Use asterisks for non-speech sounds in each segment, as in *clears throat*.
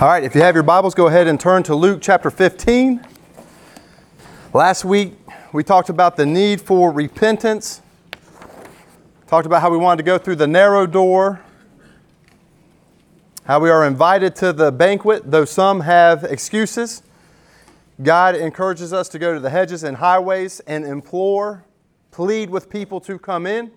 All right, if you have your Bibles, go ahead and turn to Luke chapter 15. Last week, we talked about the need for repentance, talked about how we wanted to go through the narrow door, how we are invited to the banquet, though some have excuses. God encourages us to go to the hedges and highways and implore, plead with people to come in.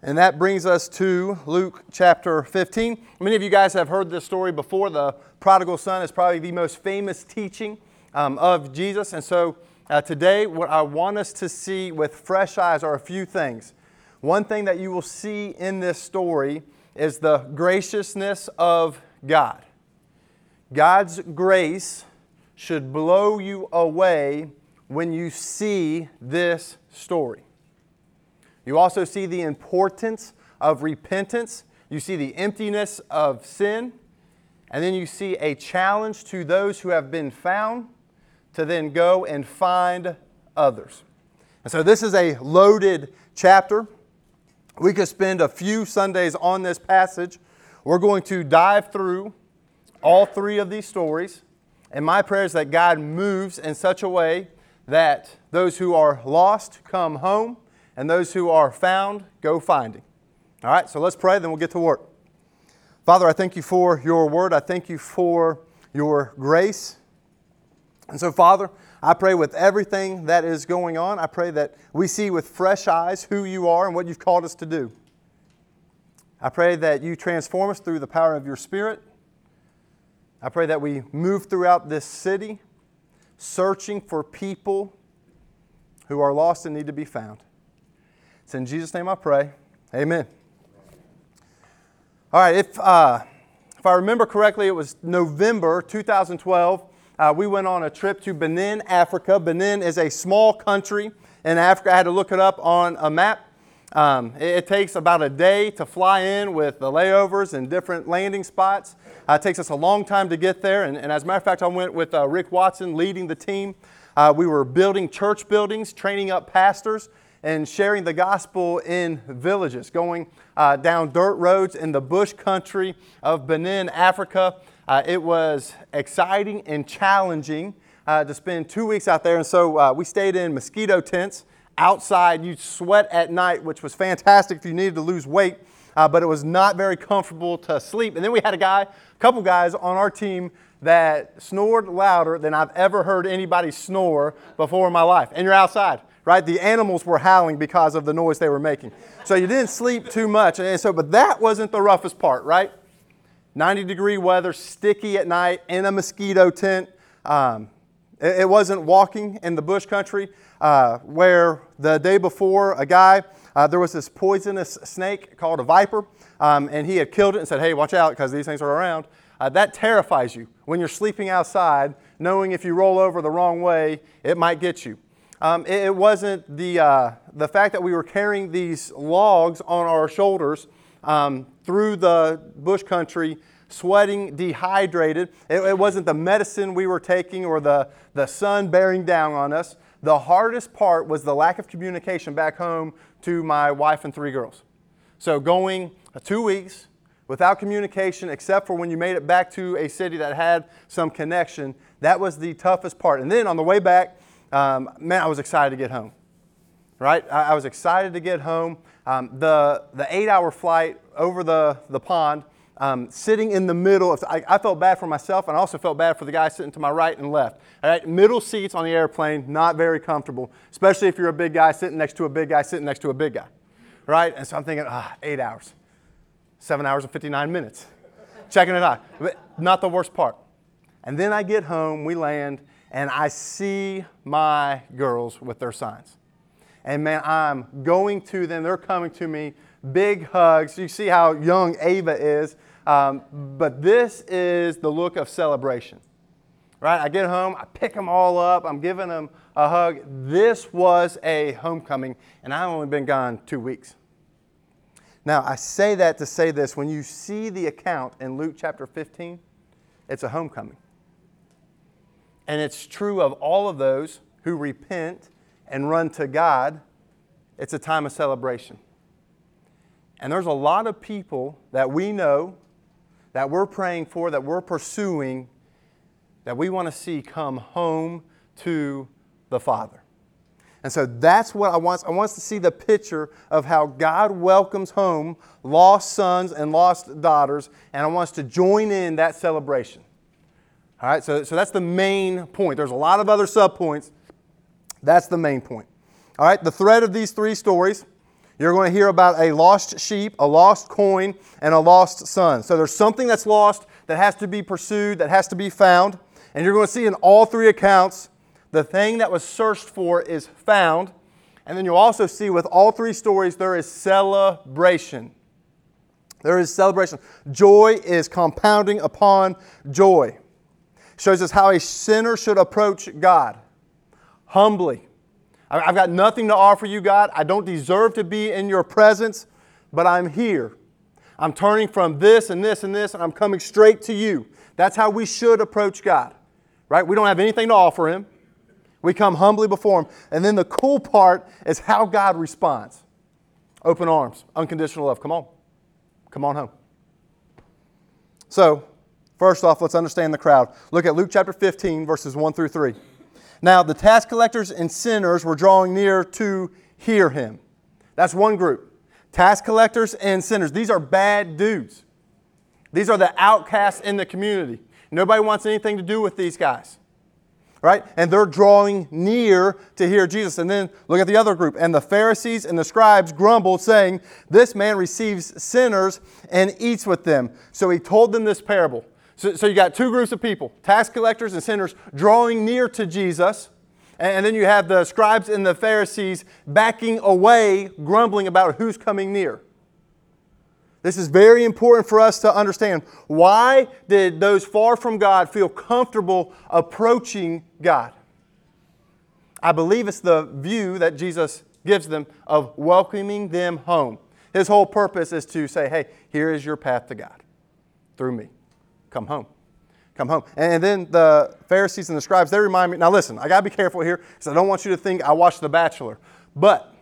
And that brings us to Luke chapter 15. Many of you guys have heard this story before. The prodigal son is probably the most famous teaching um, of Jesus. And so uh, today, what I want us to see with fresh eyes are a few things. One thing that you will see in this story is the graciousness of God. God's grace should blow you away when you see this story. You also see the importance of repentance. You see the emptiness of sin. And then you see a challenge to those who have been found to then go and find others. And so this is a loaded chapter. We could spend a few Sundays on this passage. We're going to dive through all three of these stories. And my prayer is that God moves in such a way that those who are lost come home and those who are found go finding. All right, so let's pray, then we'll get to work. Father, I thank you for your word. I thank you for your grace. And so, Father, I pray with everything that is going on, I pray that we see with fresh eyes who you are and what you've called us to do. I pray that you transform us through the power of your Spirit. I pray that we move throughout this city searching for people who are lost and need to be found. It's in Jesus' name I pray. Amen. All right, if, uh, if I remember correctly, it was November 2012. Uh, we went on a trip to Benin, Africa. Benin is a small country in Africa. I had to look it up on a map. Um, it, it, takes about a day to fly in with the layovers and different landing spots. Uh, it takes us a long time to get there. And, and as a matter of fact, I went with uh, Rick Watson leading the team. Uh, we were building church buildings, training up pastors and sharing the gospel in villages, going uh, down dirt roads in the bush country of Benin, Africa. Uh, it was exciting and challenging uh, to spend two weeks out there. And so uh, we stayed in mosquito tents outside. You'd sweat at night, which was fantastic if you needed to lose weight. Uh, but it was not very comfortable to sleep. And then we had a guy, a couple guys on our team that snored louder than I've ever heard anybody snore before in my life. And you're outside right? The animals were howling because of the noise they were making. So you didn't sleep too much. And so, but that wasn't the roughest part, right? 90 degree weather, sticky at night, in a mosquito tent. Um, it, it, wasn't walking in the bush country uh, where the day before a guy, uh, there was this poisonous snake called a viper, um, and he had killed it and said, hey, watch out because these things are around. Uh, that terrifies you when you're sleeping outside, knowing if you roll over the wrong way, it might get you. Um, it, it, wasn't the, uh, the fact that we were carrying these logs on our shoulders um, through the bush country, sweating, dehydrated. It, it, wasn't the medicine we were taking or the, the sun bearing down on us. The hardest part was the lack of communication back home to my wife and three girls. So going two weeks without communication, except for when you made it back to a city that had some connection, that was the toughest part. And then on the way back, um, man, I was excited to get home. Right? I, I was excited to get home. Um, the, the eight hour flight over the, the pond, um, sitting in the middle, of, I, I, felt bad for myself and I also felt bad for the guy sitting to my right and left. All right? Middle seats on the airplane, not very comfortable, especially if you're a big guy sitting next to a big guy sitting next to a big guy. Right? And so I'm thinking, ah, eight hours, seven hours and 59 minutes. Checking it out. But not the worst part. And then I get home, we land, and I see my girls with their signs. And man, I'm going to them, they're coming to me, big hugs. You see how young Ava is. Um, but this is the look of celebration, right? I get home, I pick them all up, I'm giving them a hug. This was a homecoming, and I've only been gone two weeks. Now, I say that to say this when you see the account in Luke chapter 15, it's a homecoming. And it's true of all of those who repent and run to God. It's a time of celebration. And there's a lot of people that we know that we're praying for, that we're pursuing, that we want to see come home to the Father. And so that's what I want. I want us to see the picture of how God welcomes home lost sons and lost daughters, and I want us to join in that celebration. All right, so, so that's the main point. There's a lot of other subpoints. That's the main point. All right, the thread of these three stories, you're going to hear about a lost sheep, a lost coin, and a lost son. So there's something that's lost that has to be pursued, that has to be found. And you're going to see in all three accounts the thing that was searched for is found. And then you'll also see with all three stories, there is celebration. There is celebration. Joy is compounding upon joy. Shows us how a sinner should approach God humbly. I've got nothing to offer you, God. I don't deserve to be in your presence, but I'm here. I'm turning from this and this and this, and I'm coming straight to you. That's how we should approach God, right? We don't have anything to offer Him. We come humbly before Him. And then the cool part is how God responds open arms, unconditional love. Come on. Come on home. So, first off, let's understand the crowd. Look at Luke chapter 15, verses 1 through 3. Now, the tax collectors and sinners were drawing near to hear him. That's one group. Tax collectors and sinners. These are bad dudes. These are the outcasts in the community. Nobody wants anything to do with these guys right? And they're drawing near to hear Jesus. And then look at the other group. And the Pharisees and the scribes grumbled, saying, This man receives sinners and eats with them. So he told them this parable. So, so you got two groups of people tax collectors and sinners drawing near to Jesus. And then you have the scribes and the Pharisees backing away, grumbling about who's coming near. This is very important for us to understand. Why did those far from God feel comfortable approaching God? I believe it's the view that Jesus gives them of welcoming them home. His whole purpose is to say, hey, here is your path to God through me. Come home. Come home. And then the Pharisees and the scribes, they remind me. Now, listen, I got to be careful here because I don't want you to think I watched The Bachelor. But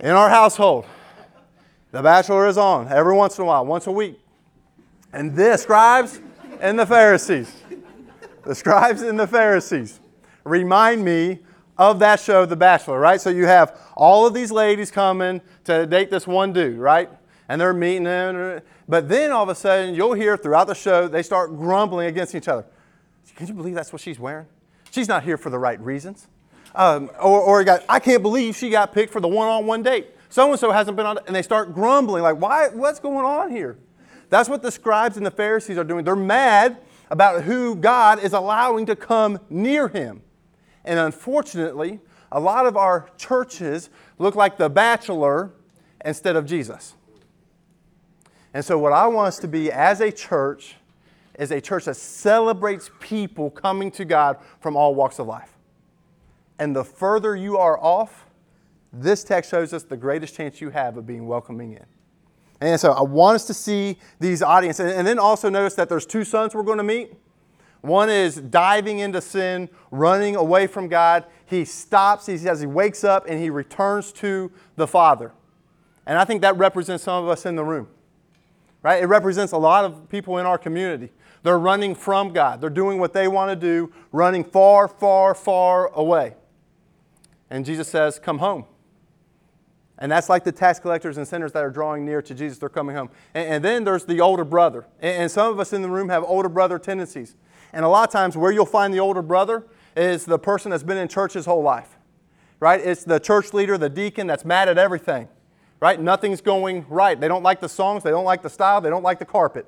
in our household, the Bachelor is on every once in a while, once a week. And the scribes and the Pharisees, the scribes and the Pharisees remind me of that show, The Bachelor, right? So you have all of these ladies coming to date this one dude, right? And they're meeting. But then all of a sudden, you'll hear throughout the show, they start grumbling against each other. Can you believe that's what she's wearing? She's not here for the right reasons. Um, or, or got, I can't believe she got picked for the one on one date. So and so hasn't been on, and they start grumbling, like, why, what's going on here? That's what the scribes and the Pharisees are doing. They're mad about who God is allowing to come near him. And unfortunately, a lot of our churches look like the bachelor instead of Jesus. And so, what I want us to be as a church is a church that celebrates people coming to God from all walks of life. And the further you are off, this text shows us the greatest chance you have of being welcoming in. And so I want us to see these audiences. And then also notice that there's two sons we're going to meet. One is diving into sin, running away from God. He stops, he says he wakes up and he returns to the Father. And I think that represents some of us in the room. Right? It represents a lot of people in our community. They're running from God. They're doing what they want to do, running far, far, far away. And Jesus says, Come home. And that's like the tax collectors and sinners that are drawing near to Jesus. They're coming home. And, and then there's the older brother. And, and some of us in the room have older brother tendencies. And a lot of times, where you'll find the older brother is the person that's been in church his whole life, right? It's the church leader, the deacon that's mad at everything, right? Nothing's going right. They don't like the songs, they don't like the style, they don't like the carpet,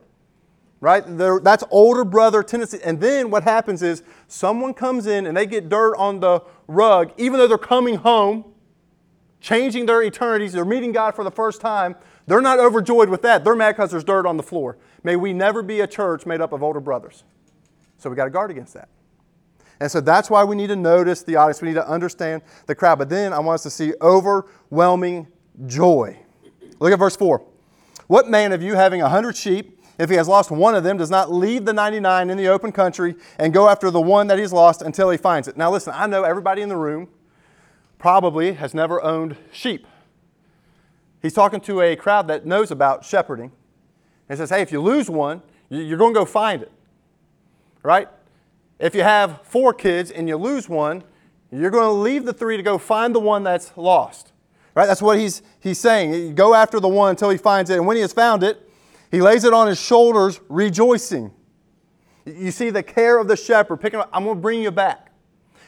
right? They're, that's older brother tendency. And then what happens is someone comes in and they get dirt on the rug, even though they're coming home changing their eternities, they're meeting God for the first time. They're not overjoyed with that. They're mad because there's dirt on the floor. May we never be a church made up of older brothers. So we got to guard against that. And so that's why we need to notice the audience. We need to understand the crowd. But then I want us to see overwhelming joy. Look at verse 4. What man of you having a hundred sheep, if he has lost one of them, does not leave the 99 in the open country and go after the one that he's lost until he finds it? Now, listen, I know everybody in the room probably has never owned sheep. He's talking to a crowd that knows about shepherding and says, hey, if you lose one, You're going to go find it, right? If you have four kids and you lose one, you're going to leave the three to go find the one that's lost. Right? That's what he's, he's saying. Go after the one until he finds it. And when he has found it, he lays it on his shoulders, rejoicing. You see the care of the shepherd picking up, I'm going to bring you back.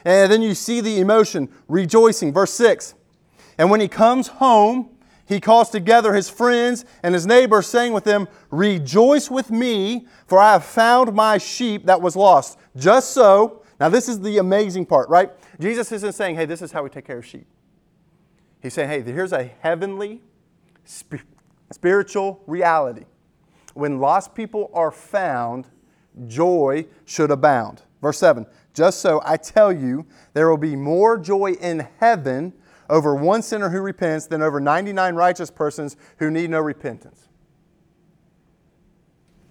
And then you see the emotion, rejoicing. Verse 6 And when he comes home, he calls together his friends and his neighbors, saying with them, Rejoice with me, for I have found my sheep that was lost. Just so, now this is the amazing part, right? Jesus isn't saying, Hey, this is how we take care of sheep. He's saying, Hey, here's a heavenly, spiritual reality. When lost people are found, joy should abound. Verse 7 Just so I tell you, there will be more joy in heaven over one sinner who repents than over 99 righteous persons who need no repentance.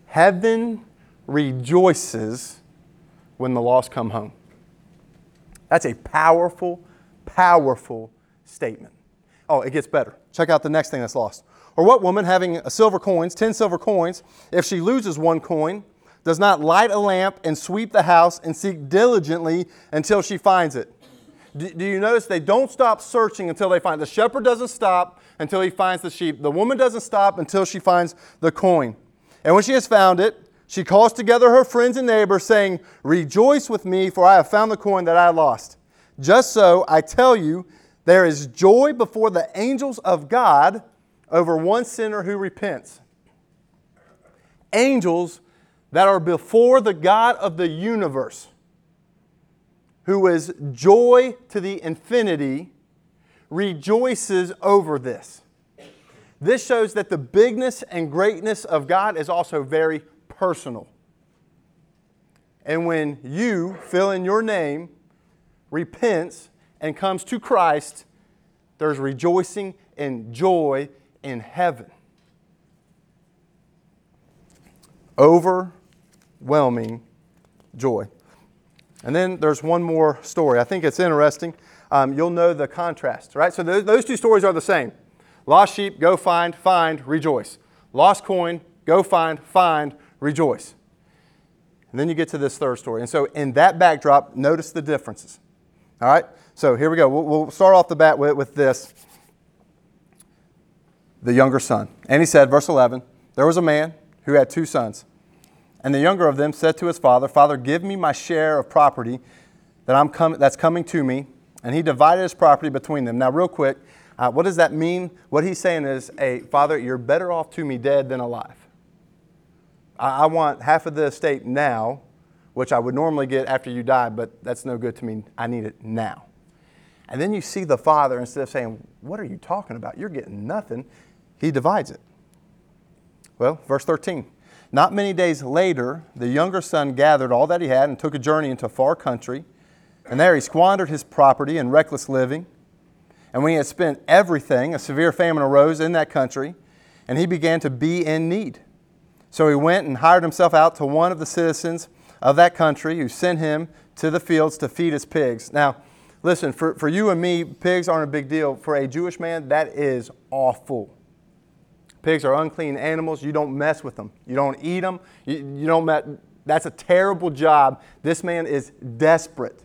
Heaven rejoices when the lost come home. That's a powerful, powerful statement. Oh, it gets better. Check out the next thing that's lost. Or what woman having a silver coins, 10 silver coins, if she loses one coin, does not light a lamp and sweep the house and seek diligently until she finds it? Do, do you notice they don't stop searching until they find it? The shepherd doesn't stop until he finds the sheep. The woman doesn't stop until she finds the coin. And when she has found it, she calls together her friends and neighbors, saying, Rejoice with me, for I have found the coin that I lost. Just so, I tell you, there is joy before the angels of God over one sinner who repents. Angels that are before the God of the universe, who is joy to the infinity, rejoices over this. This shows that the bigness and greatness of God is also very personal. And when you fill in your name, repents, and comes to Christ, there's rejoicing and joy in heaven. Overwhelming joy. And then there's one more story. I think it's interesting. Um, you'll know the contrast, right? So those, those two stories are the same. Lost sheep, go find, find, rejoice. Lost coin, go find, find, rejoice. And then you get to this third story. And so, in that backdrop, notice the differences. All right? So, here we go. We'll, we'll start off the bat with, with this the younger son. And he said, verse 11, there was a man who had two sons. And the younger of them said to his father, Father, give me my share of property that I'm com- that's coming to me. And he divided his property between them. Now, real quick, uh, what does that mean? What he's saying is, hey, Father, you're better off to me dead than alive. I, I want half of the estate now, which I would normally get after you die, but that's no good to me. I need it now. And then you see the father, instead of saying, What are you talking about? You're getting nothing he divides it. Well, verse 13. Not many days later, the younger son gathered all that he had and took a journey into a far country. And there he squandered his property in reckless living. And when he had spent everything, a severe famine arose in that country, and he began to be in need. So he went and hired himself out to one of the citizens of that country who sent him to the fields to feed his pigs. Now, listen, for, for you and me, pigs aren't a big deal. For a Jewish man, that is awful. Pigs are unclean animals. You don't mess with them. You don't eat them. You, you don't met, that's a terrible job. This man is desperate,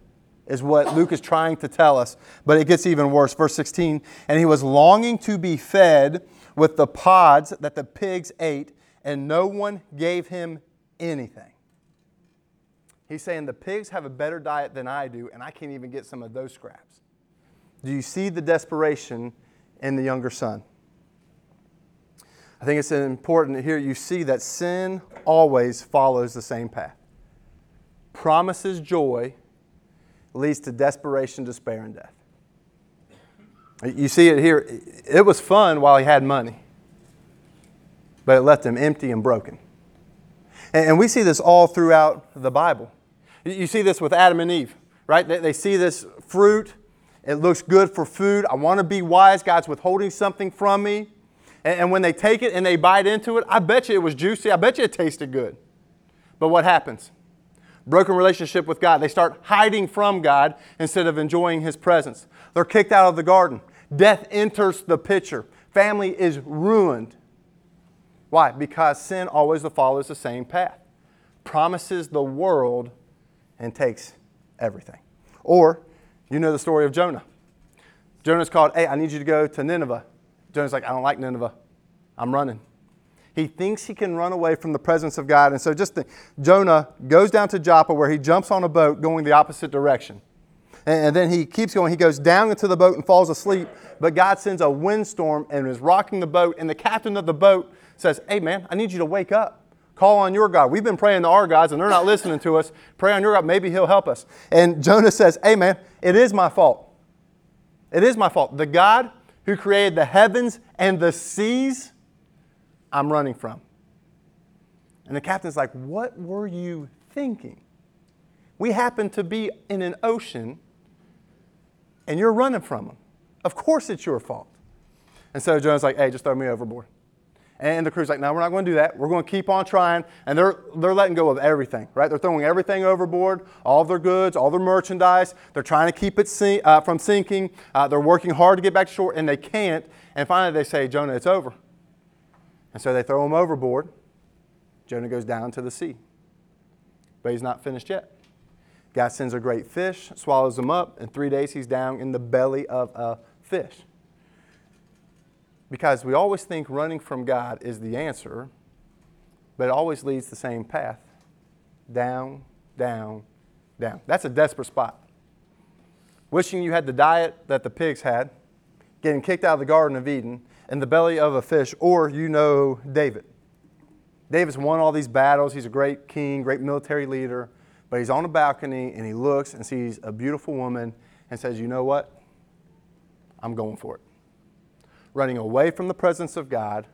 is what Luke is trying to tell us. But it gets even worse. Verse 16 And he was longing to be fed with the pods that the pigs ate, and no one gave him anything. He's saying the pigs have a better diet than I do, and I can't even get some of those scraps. Do you see the desperation in the younger son? I think it's important here you see that sin always follows the same path. Promises joy leads to desperation, despair, and death. You see it here. It was fun while he had money, but it left him empty and broken. And we see this all throughout the Bible. You see this with Adam and Eve, right? They see this fruit. It looks good for food. I want to be wise. God's withholding something from me. And, and when they take it and they bite into it, I bet you it was juicy. I bet you it tasted good. But what happens? Broken relationship with God. They start hiding from God instead of enjoying His presence. They're kicked out of the garden. Death enters the picture. Family is ruined. Why? Because sin always follows the same path promises the world and takes everything. Or, you know the story of Jonah. Jonah's called, hey, I need you to go to Nineveh. Jonah's like, I don't like Nineveh. I'm running. He thinks he can run away from the presence of God. And so just think, Jonah goes down to Joppa where he jumps on a boat going the opposite direction. And, then he keeps going. He goes down into the boat and falls asleep. But God sends a windstorm and is rocking the boat. And the captain of the boat says, Hey, man, I need you to wake up. Call on your God. We've been praying to our gods and they're not listening to us. Pray on your God. Maybe he'll help us. And Jonah says, Hey, man, it is my fault. It is my fault. The God who created the heavens and the seas, I'm running from. And the captain's like, What were you thinking? We happen to be in an ocean and you're running from them. Of course it's your fault. And so Jonah's like, Hey, just throw me overboard. And the crew's like, no, we're not going to do that. We're going to keep on trying. And they're, they're letting go of everything, right? They're throwing everything overboard, all their goods, all their merchandise. They're trying to keep it uh, from sinking. Uh, they're working hard to get back to shore, and they can't. And finally, they say, Jonah, it's over. And so they throw him overboard. Jonah goes down to the sea. But he's not finished yet. God sends a great fish, swallows him up. In three days, he's down in the belly of a fish. Because we always think running from God is the answer, but it always leads the same path down, down, down. That's a desperate spot. Wishing you had the diet that the pigs had, getting kicked out of the Garden of Eden, in the belly of a fish, or you know David. David's won all these battles. He's a great king, great military leader, but he's on a balcony and he looks and sees a beautiful woman and says, You know what? I'm going for it running away from the presence of God,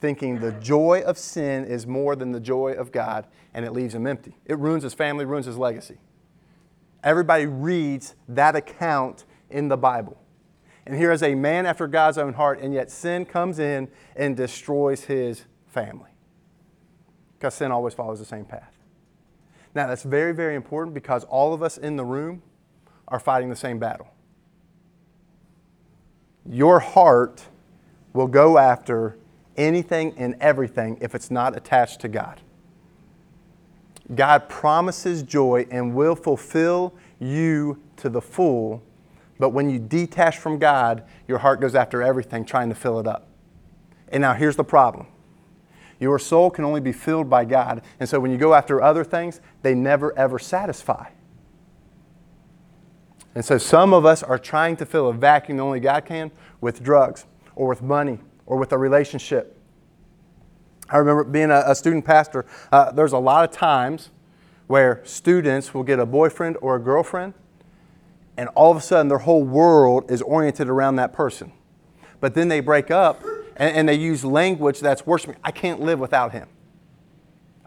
thinking the joy of sin is more than the joy of God, and it leaves him empty. It ruins his family, ruins his legacy. Everybody reads that account in the Bible. And here is a man after God's own heart, and yet sin comes in and destroys his family. Because sin always follows the same path. Now, that's very, very important because all of us in the room are fighting the same battle your heart will go after anything and everything if it's not attached to God. God promises joy and will fulfill you to the full, but when you detach from God, your heart goes after everything, trying to fill it up. And now here's the problem your soul can only be filled by God, and so when you go after other things, they never ever satisfy. And so some of us are trying to fill a vacuum the only God can with drugs or with money or with a relationship. I remember being a, a student pastor, uh, there's a lot of times where students will get a boyfriend or a girlfriend, and all of a sudden their whole world is oriented around that person. But then they break up and, and they use language that's worshiping. I can't live without him.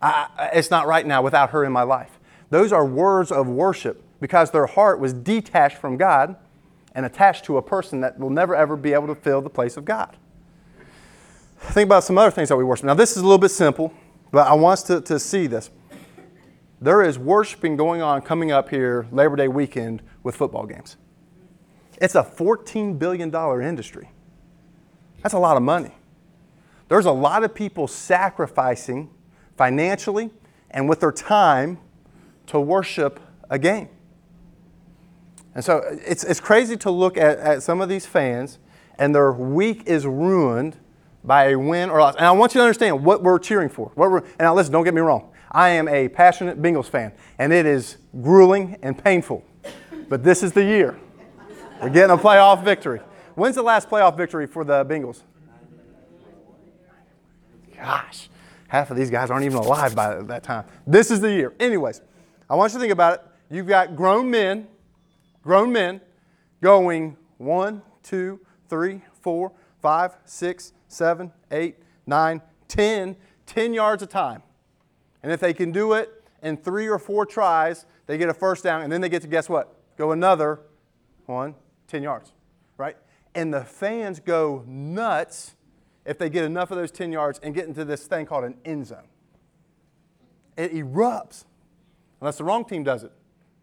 I, it's not right now without her in my life. Those are words of worship because their heart was detached from God and attached to a person that will never ever be able to fill the place of God. Think about some other things that we worship. Now, this is a little bit simple, but I want us to, to see this. There is worshiping going on coming up here Labor Day weekend with football games. It's a $14 billion industry. That's a lot of money. There's a lot of people sacrificing financially and with their time to worship a game. And so uh, it's, it's crazy to look at, at some of these fans and their week is ruined by a win or loss. And I want you to understand what we're cheering for. What we're, and now listen, don't get me wrong. I am a passionate Bengals fan, and it is grueling and painful. But this is the year. We're getting a playoff victory. When's the last playoff victory for the Bengals? Gosh, half of these guys aren't even alive by that time. This is the year. Anyways, I want you to think about it. You've got grown men grown men going one, two, three, four, five, six, seven, eight, nine, ten, ten yards a time. And if they can do it in three or four tries, they get a first down, and then they get to guess what? Go another one, 10 yards, right? And the fans go nuts if they get enough of those 10 yards and get into this thing called an end zone. It erupts, unless the wrong team does it.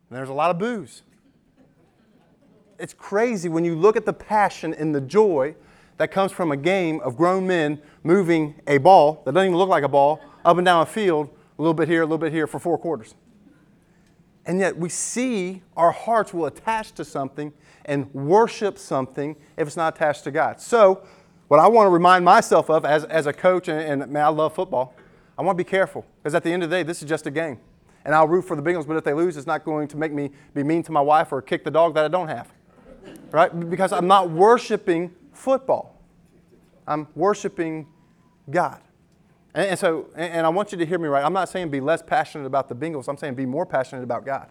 And there's a lot of boos it's crazy when you look at the passion and the joy that comes from a game of grown men moving a ball that doesn't even look like a ball up and down a field, a little bit here, a little bit here for four quarters. And yet we see our hearts will attach to something and worship something if it's not attached to God. So, what I want to remind myself of as, as a coach, and, and man, I love football, I want to be careful because at the end of the day, this is just a game. And I'll root for the Bengals, but if they lose, it's not going to make me be mean to my wife or kick the dog that I don't have. Right? Because I'm not worshiping football, I'm worshiping God. And, and so, and, and I want you to hear me right. I'm not saying be less passionate about the Bengals, I'm saying be more passionate about God.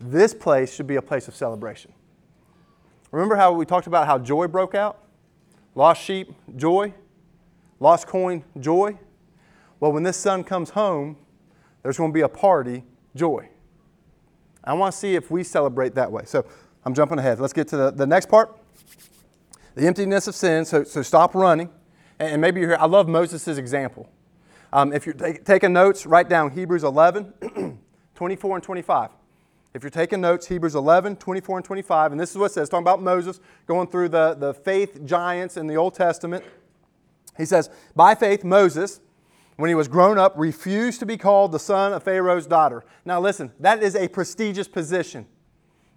This place should be a place of celebration. Remember how we talked about how joy broke out? Lost sheep, joy. Lost coin, joy. Well, when this son comes home, there's going to be a party, joy. I want to see if we celebrate that way. So I'm jumping ahead. Let's get to the, the next part the emptiness of sin. So, so stop running. And maybe you're here. I love Moses' example. Um, if you're taking notes, write down Hebrews 11, *clears throat* 24, and 25. If you're taking notes, Hebrews 11, 24, and 25, and this is what it says, talking about Moses going through the, the faith giants in the Old Testament. He says, By faith, Moses, when he was grown up, refused to be called the son of Pharaoh's daughter. Now, listen, that is a prestigious position.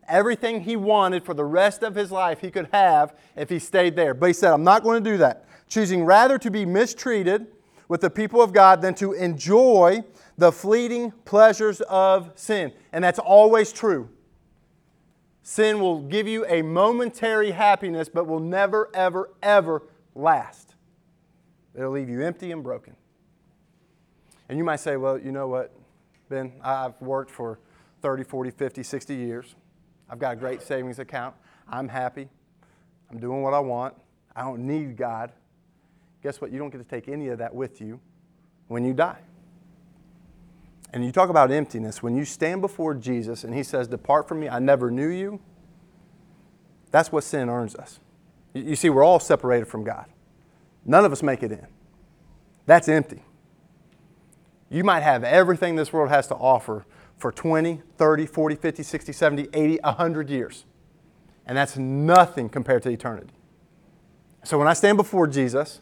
Everything he wanted for the rest of his life he could have if he stayed there. But he said, I'm not going to do that. Choosing rather to be mistreated with the people of God than to enjoy the fleeting pleasures of sin. And that's always true. Sin will give you a momentary happiness, but will never, ever, ever last. It'll leave you empty and broken. And you might say, well, you know what, Ben, I've worked for 30, 40, 50, 60 years. I've got a great savings account. I'm happy. I'm doing what I want. I don't need God. Guess what? You don't get to take any of that with you when you die. And you talk about emptiness. When you stand before Jesus and he says, Depart from me, I never knew you, that's what sin earns us. You see, we're all separated from God. None of us make it in. That's empty. You might have everything this world has to offer for 20, 30, 40, 50, 60, 70, 80, 100 years. And that's nothing compared to eternity. So when I stand before Jesus,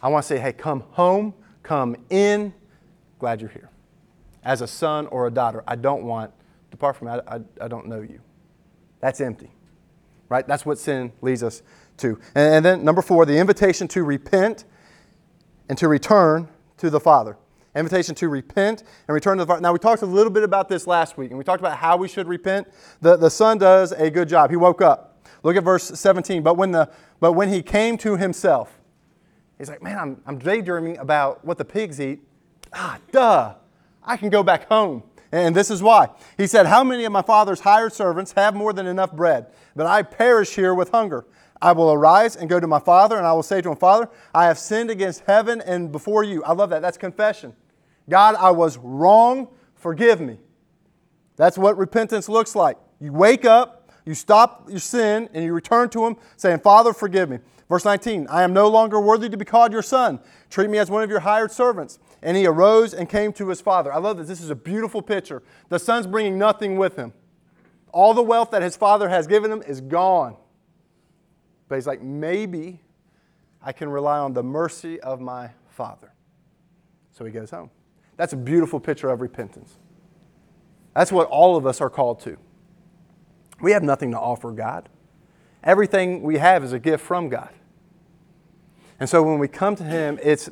I want to say, hey, come home, come in. Glad you're here as a son or a daughter. I don't want, depart from me, I, I, I don't know you. That's empty, right? That's what sin leads us to. And, and then, number four, the invitation to repent and to return to the Father. Invitation to repent and return to the Father. Now, we talked a little bit about this last week, and we talked about how we should repent. The, the son does a good job. He woke up. Look at verse 17. But when, the, but when he came to himself, he's like, man, I'm, I'm daydreaming about what the pigs eat. Ah, duh. I can go back home. And this is why. He said, How many of my father's hired servants have more than enough bread? But I perish here with hunger. I will arise and go to my father, and I will say to him, Father, I have sinned against heaven and before you. I love that. That's confession. God, I was wrong. Forgive me. That's what repentance looks like. You wake up, you stop your sin, and you return to Him, saying, Father, forgive me. Verse 19, I am no longer worthy to be called your son. Treat me as one of your hired servants. And he arose and came to his father. I love this. This is a beautiful picture. The son's bringing nothing with him. All the wealth that his father has given him is gone. But he's like, maybe I can rely on the mercy of my father. So he goes home. That's a beautiful picture of repentance. That's what all of us are called to. We have nothing to offer God. Everything we have is a gift from God. And so when we come to Him, it's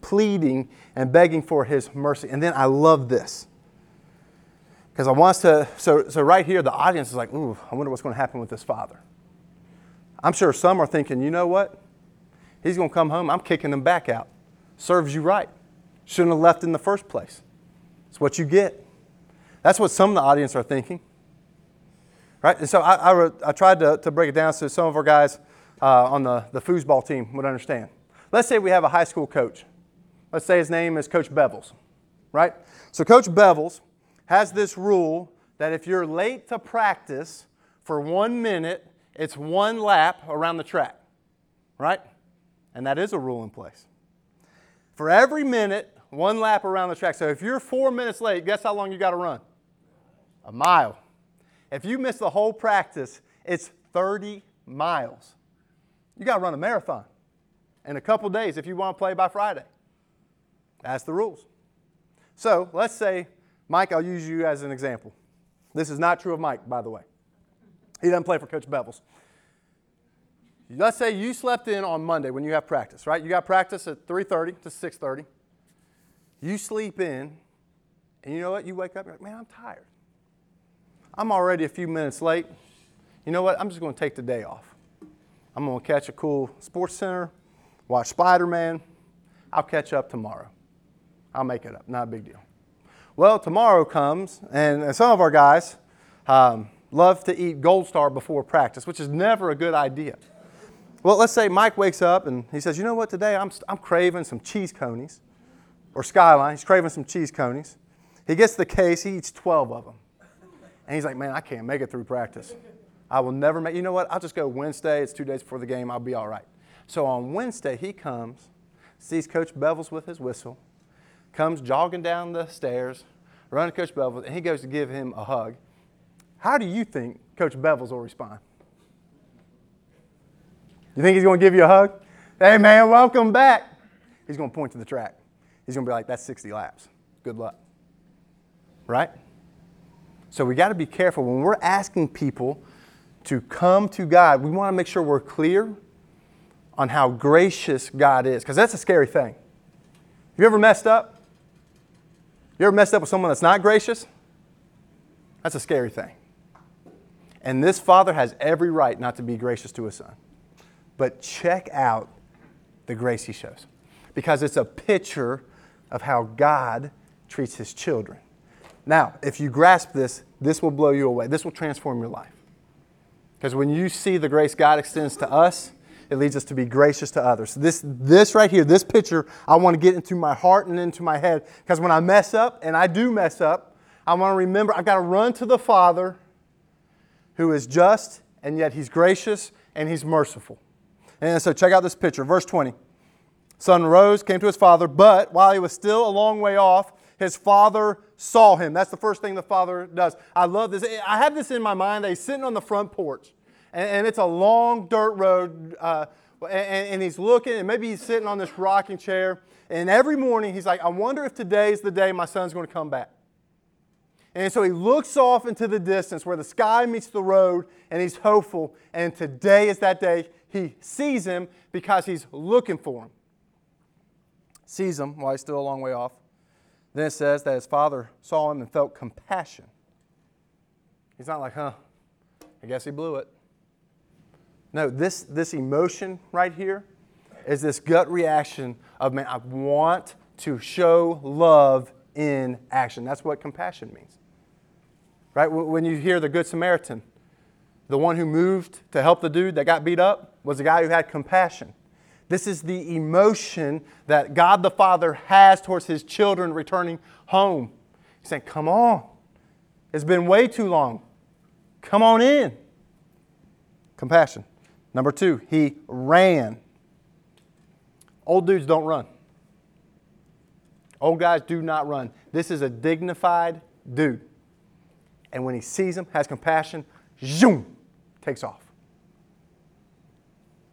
pleading and begging for His mercy. And then I love this. Because I want us to, so, so right here, the audience is like, ooh, I wonder what's going to happen with this father. I'm sure some are thinking, you know what? He's going to come home, I'm kicking him back out. Serves you right. Shouldn't have left in the first place. It's what you get. That's what some of the audience are thinking. Right? And so I, I, I tried to, to break it down so some of our guys uh, on the, the football team would understand. Let's say we have a high school coach. Let's say his name is Coach Bevels, right? So Coach Bevels has this rule that if you're late to practice for one minute, it's one lap around the track, right? And that is a rule in place. For every minute, one lap around the track. So if you're four minutes late, guess how long you got to run? A mile. If you miss the whole practice, it's 30 miles. You got to run a marathon in a couple days if you want to play by Friday. That's the rules. So let's say, Mike, I'll use you as an example. This is not true of Mike, by the way. He doesn't play for Coach Bevels. Let's say you slept in on Monday when you have practice, right? You got practice at 3:30 to 6:30. You sleep in, and you know what? You wake up, you're like, man, I'm tired. I'm already a few minutes late. You know what? I'm just going to take the day off. I'm going to catch a cool SportsCenter, watch Spider Man. I'll catch up tomorrow. I'll make it up. Not a big deal. Well, tomorrow comes, and some of our guys um, love to eat Gold Star before practice, which is never a good idea. Well, let's say Mike wakes up and he says, You know what, today I'm, I'm craving some cheese conies or Skyline. He's craving some cheese conies. He gets the case, he eats 12 of them. And he's like, Man, I can't make it through practice. I will never make, you know what? I'll just go Wednesday. It's two days before the game. I'll be all right. So on Wednesday, he comes, sees Coach Bevels with his whistle, comes jogging down the stairs, running Coach Bevels, and he goes to give him a hug. How do you think Coach Bevels will respond? You think he's going to give you a hug? Hey, man, welcome back. He's going to point to the track. He's going to be like, that's 60 laps. Good luck. Right? So we got to be careful when we're asking people to come to God. We want to make sure we're clear on how gracious God is, because that's a scary thing. Have you ever messed up? You ever messed up with someone that's not gracious? That's a scary thing. And this father has every right not to be gracious to his son. But check out the grace he shows because it's a picture of how God treats his children. Now, if you grasp this, this will blow you away. This will transform your life. Because when you see the grace God extends to us, it leads us to be gracious to others. This, this right here, this picture, I want to get into my heart and into my head. Because when I mess up, and I do mess up, I want to remember I've got to run to the Father who is just, and yet He's gracious and He's merciful. And so check out this picture, verse 20. Son rose, came to his father, but while he was still a long way off, his father saw him. That's the first thing the father does. I love this. I have this in my mind that he's sitting on the front porch, and, and it's a long dirt road, uh, and, and he's looking, and maybe he's sitting on this rocking chair, and every morning he's like, I wonder if today is the day my son's going to come back. And so he looks off into the distance where the sky meets the road, and he's hopeful, and today is that day he sees him because he's looking for him. Sees him while he's still a long way off. Then it says that his father saw him and felt compassion. He's not like, huh, I guess he blew it. No, this, this emotion right here is this gut reaction of, man, I want to show love in action. That's what compassion means. Right? When you hear the Good Samaritan, the one who moved to help the dude that got beat up was the guy who had compassion. This is the emotion that God the Father has towards his children returning home. He's saying, Come on. It's been way too long. Come on in. Compassion. Number two, he ran. Old dudes don't run. Old guys do not run. This is a dignified dude. And when he sees him, has compassion, zoom, takes off.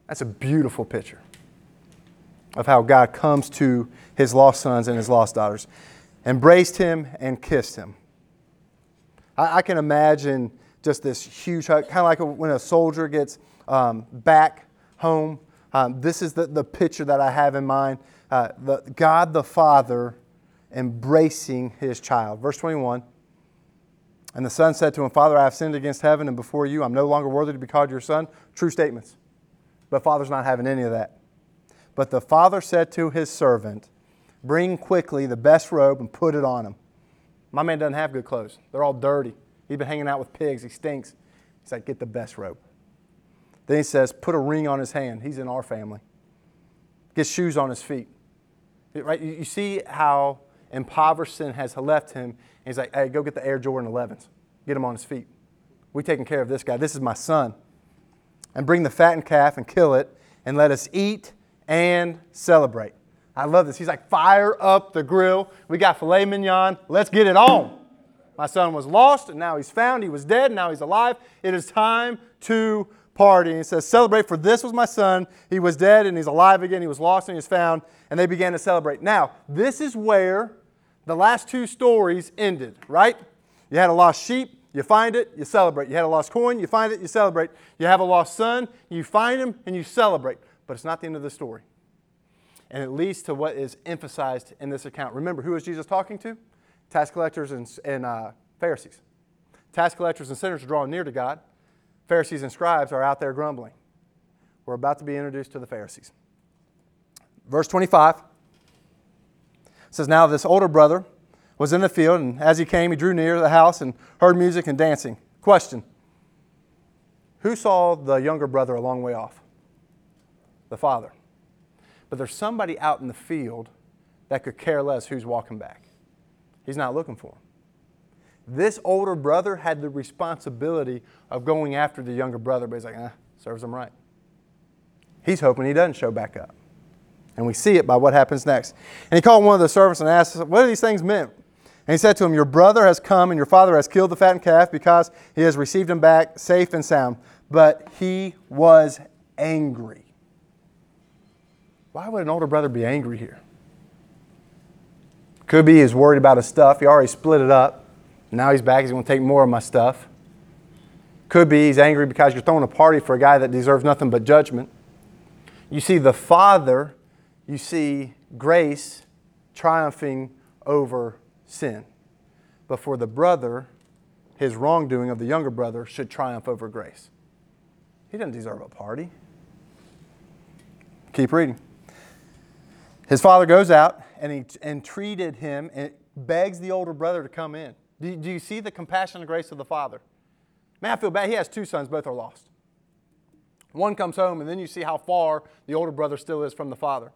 That's a beautiful picture of how God comes to his lost sons and his lost daughters, embraced him and kissed him. I, I can imagine just this huge hug, kind of like when a soldier gets um, back home. Um, this is the, the picture that I have in mind uh, the, God the Father embracing his child. Verse 21. And the son said to him, Father, I have sinned against heaven and before you. I'm no longer worthy to be called your son. True statements. But father's not having any of that. But the father said to his servant, Bring quickly the best robe and put it on him. My man doesn't have good clothes. They're all dirty. He's been hanging out with pigs. He stinks. He's like, Get the best robe. Then he says, Put a ring on his hand. He's in our family. Get shoes on his feet. Right? You see how impoverished sin has left him he's like, hey, go get the Air Jordan 11s. Get him on his feet. We're taking care of this guy. This is my son. And bring the fattened calf and kill it, and let us eat and celebrate. I love this. He's like, fire up the grill. We got filet mignon. Let's get it on. My son was lost, and now he's found. He was dead, and now he's alive. It is time to party. And he says, Celebrate, for this was my son. He was dead and he's alive again. He was lost and he's found. And they began to celebrate. Now, this is where the last two stories ended, right? You had a lost sheep, you find it, you celebrate. You had a lost coin, you find it, you celebrate. You have a lost son, you find him, and you celebrate. But it's not the end of the story. And it leads to what is emphasized in this account. Remember, who is Jesus talking to? Tax collectors and, and uh, Pharisees. Tax collectors and sinners are drawing near to God. Pharisees and scribes are out there grumbling. We're about to be introduced to the Pharisees. Verse 25 says, Now this older brother was in the field, and as he came, he drew near the house and heard music and dancing. Question Who saw the younger brother a long way off? The father. But there's somebody out in the field that could care less who's walking back. He's not looking for him. This older brother had the responsibility of going after the younger brother, but he's like, eh, serves him right. He's hoping he doesn't show back up. And we see it by what happens next. And he called one of the servants and asked, What are these things meant? And he said to him, Your brother has come, and your father has killed the fattened calf because he has received him back safe and sound. But he was angry. Why would an older brother be angry here? Could be he's worried about his stuff. He already split it up. Now he's back. He's going to take more of my stuff. Could be he's angry because you're throwing a party for a guy that deserves nothing but judgment. You see the father, you see grace triumphing over sin. But for the brother, his wrongdoing of the younger brother should triumph over grace. He doesn't deserve a party. Keep reading. His father goes out and he entreated him and begs the older brother to come in. Do, do you see the compassion and grace of the father? Man, I feel bad. He has two sons, both are lost. One comes home, and then you see how far the older brother still is from the father.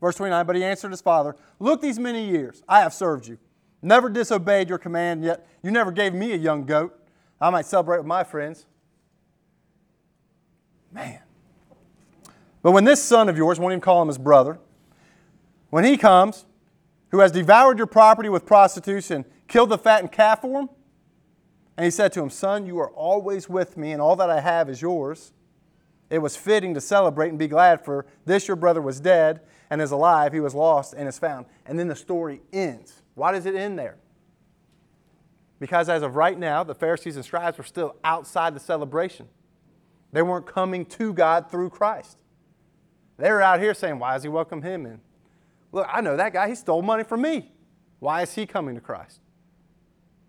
Verse 29 But he answered his father, Look, these many years I have served you, never disobeyed your command, yet you never gave me a young goat. I might celebrate with my friends. Man. But when this son of yours, won't even call him his brother, when he comes, who has devoured your property with prostitution, killed the fattened calf for him, and he said to him, Son, you are always with me, and all that I have is yours. It was fitting to celebrate and be glad, for this your brother was dead and is alive. He was lost and is found. And then the story ends. Why does it end there? Because as of right now, the Pharisees and scribes were still outside the celebration. They weren't coming to God through Christ. They were out here saying, Why does he welcome him in? Look, I know that guy. He stole money from me. Why is he coming to Christ?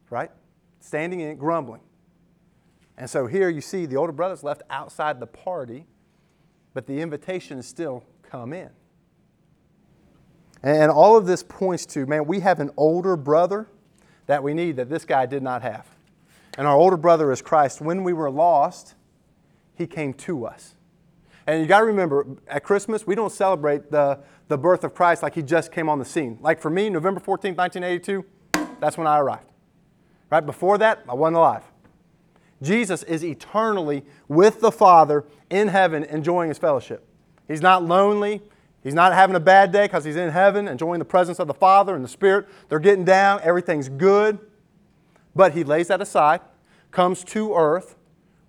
Right? Standing in, grumbling. And so here you see the older brother's left outside the party, but the invitation is still come in. And all of this points to, man, we have an older brother that we need that this guy did not have. And our older brother is Christ. When we were lost, he came to us. And you got to remember, at Christmas, we don't celebrate the, the birth of Christ like he just came on the scene. Like for me, November 14th, 1982, that's when I arrived. Right before that, I wasn't alive. Jesus is eternally with the Father in heaven enjoying his fellowship. He's not lonely. He's not having a bad day because he's in heaven enjoying the presence of the Father and the Spirit. They're getting down, everything's good. But he lays that aside, comes to earth.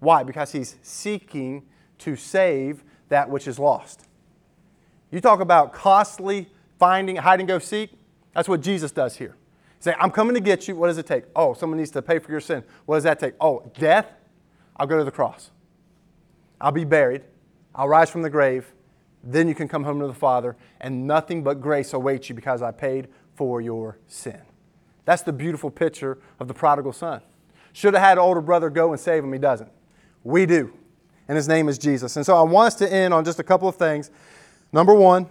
Why? Because he's seeking to save that which is lost. You talk about costly finding, hide and go seek. That's what Jesus does here. Say, I'm coming to get you. What does it take? Oh, someone needs to pay for your sin. What does that take? Oh, death? I'll go to the cross. I'll be buried. I'll rise from the grave. Then you can come home to the Father, and nothing but grace awaits you because I paid for your sin. That's the beautiful picture of the prodigal son. Should have had older brother go and save him. He doesn't. We do. And his name is Jesus. And so I want us to end on just a couple of things. Number one,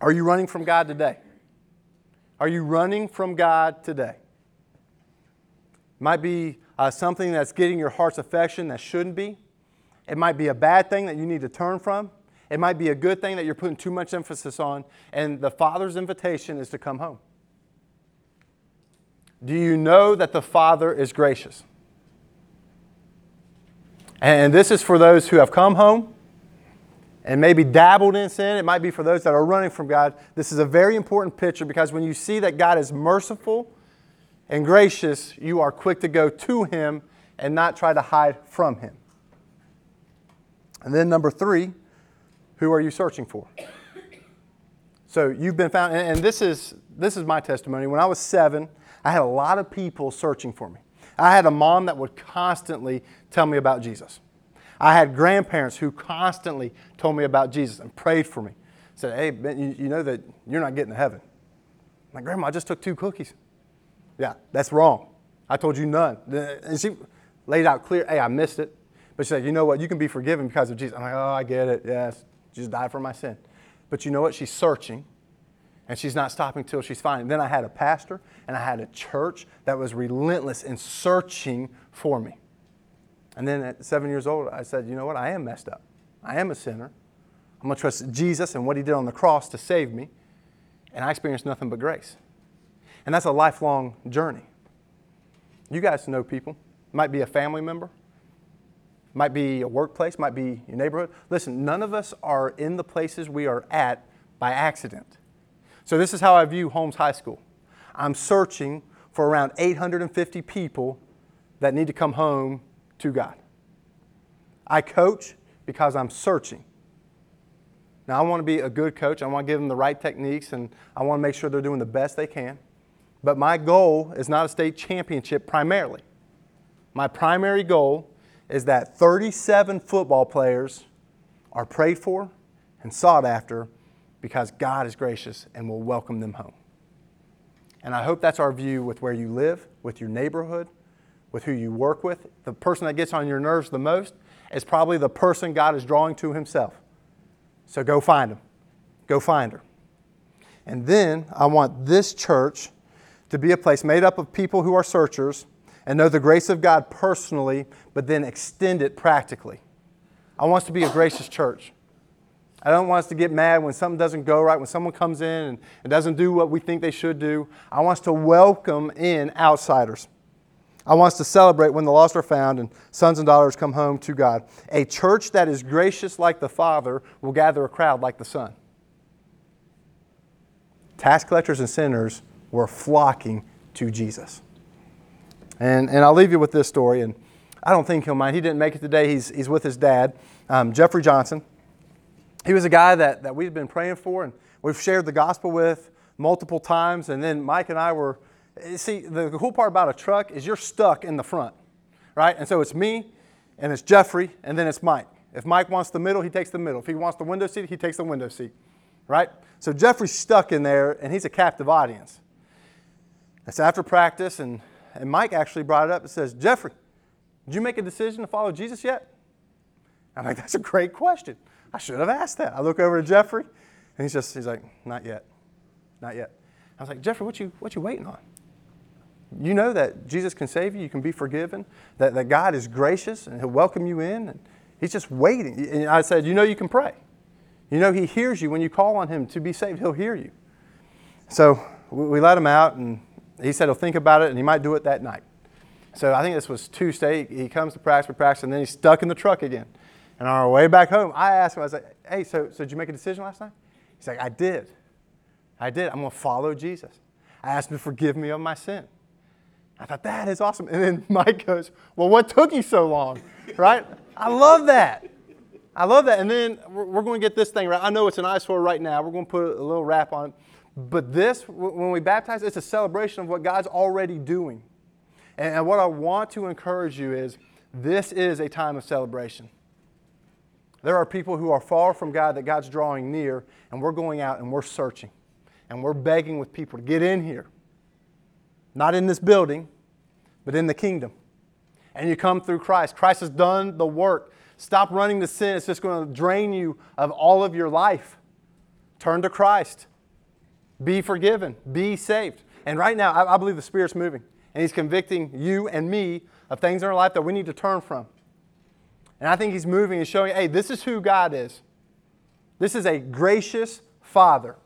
are you running from God today? Are you running from God today? Might be uh, something that's getting your heart's affection that shouldn't be. It might be a bad thing that you need to turn from. It might be a good thing that you're putting too much emphasis on. And the Father's invitation is to come home. Do you know that the Father is gracious? And this is for those who have come home and maybe dabbled in sin. It might be for those that are running from God. This is a very important picture because when you see that God is merciful and gracious, you are quick to go to Him and not try to hide from Him. And then number three, who are you searching for? So you've been found, and this is this is my testimony. When I was seven, I had a lot of people searching for me. I had a mom that would constantly tell me about Jesus. I had grandparents who constantly told me about Jesus and prayed for me. Said, "Hey, Ben, you, you know that you're not getting to heaven." My grandma I just took two cookies. Yeah, that's wrong. I told you none. And she laid out clear, hey, I missed it. But she said, you know what? You can be forgiven because of Jesus. I'm like, oh, I get it. Yes. Jesus died for my sin. But you know what? She's searching and she's not stopping till she's finding. Then I had a pastor and I had a church that was relentless in searching for me. And then at seven years old, I said, you know what? I am messed up. I am a sinner. I'm going to trust Jesus and what he did on the cross to save me. And I experienced nothing but grace. And that's a lifelong journey. You guys know people. Might be a family member, might be a workplace, might be your neighborhood. Listen, none of us are in the places we are at by accident. So, this is how I view Holmes High School. I'm searching for around 850 people that need to come home to God. I coach because I'm searching. Now, I want to be a good coach. I want to give them the right techniques and I want to make sure they're doing the best they can. But my goal is not a state championship primarily. My primary goal is that 37 football players are prayed for and sought after because God is gracious and will welcome them home. And I hope that's our view with where you live, with your neighborhood, with who you work with. The person that gets on your nerves the most is probably the person God is drawing to Himself. So go find him. Go find her. And then I want this church to be a place made up of people who are searchers and know the grace of God personally, but then extend it practically. I want us to be a gracious church. I don't want us to get mad when something doesn't go right, when someone comes in and, and doesn't do what we think they should do. I want us to welcome in outsiders. I want us to celebrate when the lost are found and sons and daughters come home to God. A church that is gracious like the Father will gather a crowd like the Son. Tax collectors and sinners were flocking to Jesus. And, and I'll leave you with this story, and I don't think he'll mind. He didn't make it today. He's, he's with his dad, um, Jeffrey Johnson. He was a guy that, that we've been praying for, and we've shared the gospel with multiple times. And then Mike and I were, see, the cool part about a truck is you're stuck in the front, right? And so it's me, and it's Jeffrey, and then it's Mike. If Mike wants the middle, he takes the middle. If he wants the window seat, he takes the window seat, right? So Jeffrey's stuck in there, and he's a captive audience. It's after practice, and, and Mike actually brought it up and says, Jeffrey, did you make a decision to follow Jesus yet? I'm like, that's a great question. I should have asked that. I look over to Jeffrey, and he's just, he's like, not yet. Not yet. I was like, Jeffrey, what you, what you waiting on? You know that Jesus can save you, you can be forgiven, that, that God is gracious and He'll welcome you in. And he's just waiting. And I said, You know, you can pray. You know, He hears you when you call on Him to be saved, He'll hear you. So we let him out, and he said he'll think about it and he might do it that night. So I think this was Tuesday. He comes to practice for practice, and then he's stuck in the truck again. And on our way back home, I asked him, I was like, hey, so, so did you make a decision last night? He's like, I did. I did. I'm going to follow Jesus. I asked him to forgive me of my sin. I thought, that is awesome. And then *laughs* Mike goes, well, what took you so long? Right? I love that. I love that. And then we're, going to get this thing right. I know it's an eyesore right now. We're going to put a little wrap on it. But this, when we baptize, it's a celebration of what God's already doing. And what I want to encourage you is this is a time of celebration. There are people who are far from God that God's drawing near, and we're going out and we're searching. And we're begging with people to get in here. Not in this building, but in the kingdom. And you come through Christ. Christ has done the work. Stop running to sin. It's just going to drain you of all of your life. Turn to Christ. Be forgiven. Be saved. And right now, I, I believe the Spirit's moving. And He's convicting you and me of things in our life that we need to turn from. And I think He's moving and showing, hey, this is who God is. This is a gracious Father,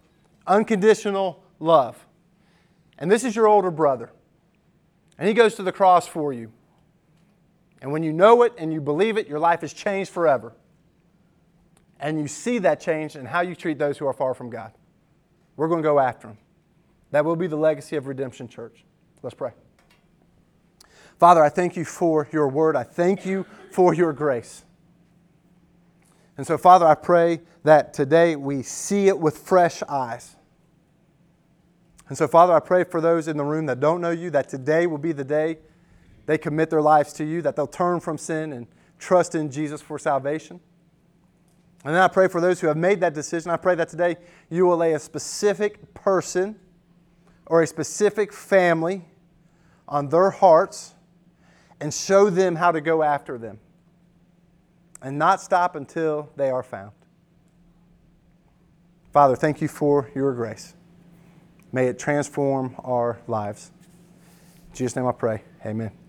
unconditional love. And this is your older brother. And He goes to the cross for you. And when you know it and you believe it, your life is changed forever. And you see that change in how you treat those who are far from God. We're going to go after them. That will be the legacy of Redemption Church. Let's pray. Father, I thank you for your word. I thank you for your grace. And so, Father, I pray that today we see it with fresh eyes. And so, Father, I pray for those in the room that don't know you that today will be the day they commit their lives to you, that they'll turn from sin and trust in Jesus for salvation. And then I pray for those who have made that decision. I pray that today you will lay a specific person or a specific family on their hearts and show them how to go after them and not stop until they are found. Father, thank you for your grace. May it transform our lives. In Jesus' name I pray. Amen.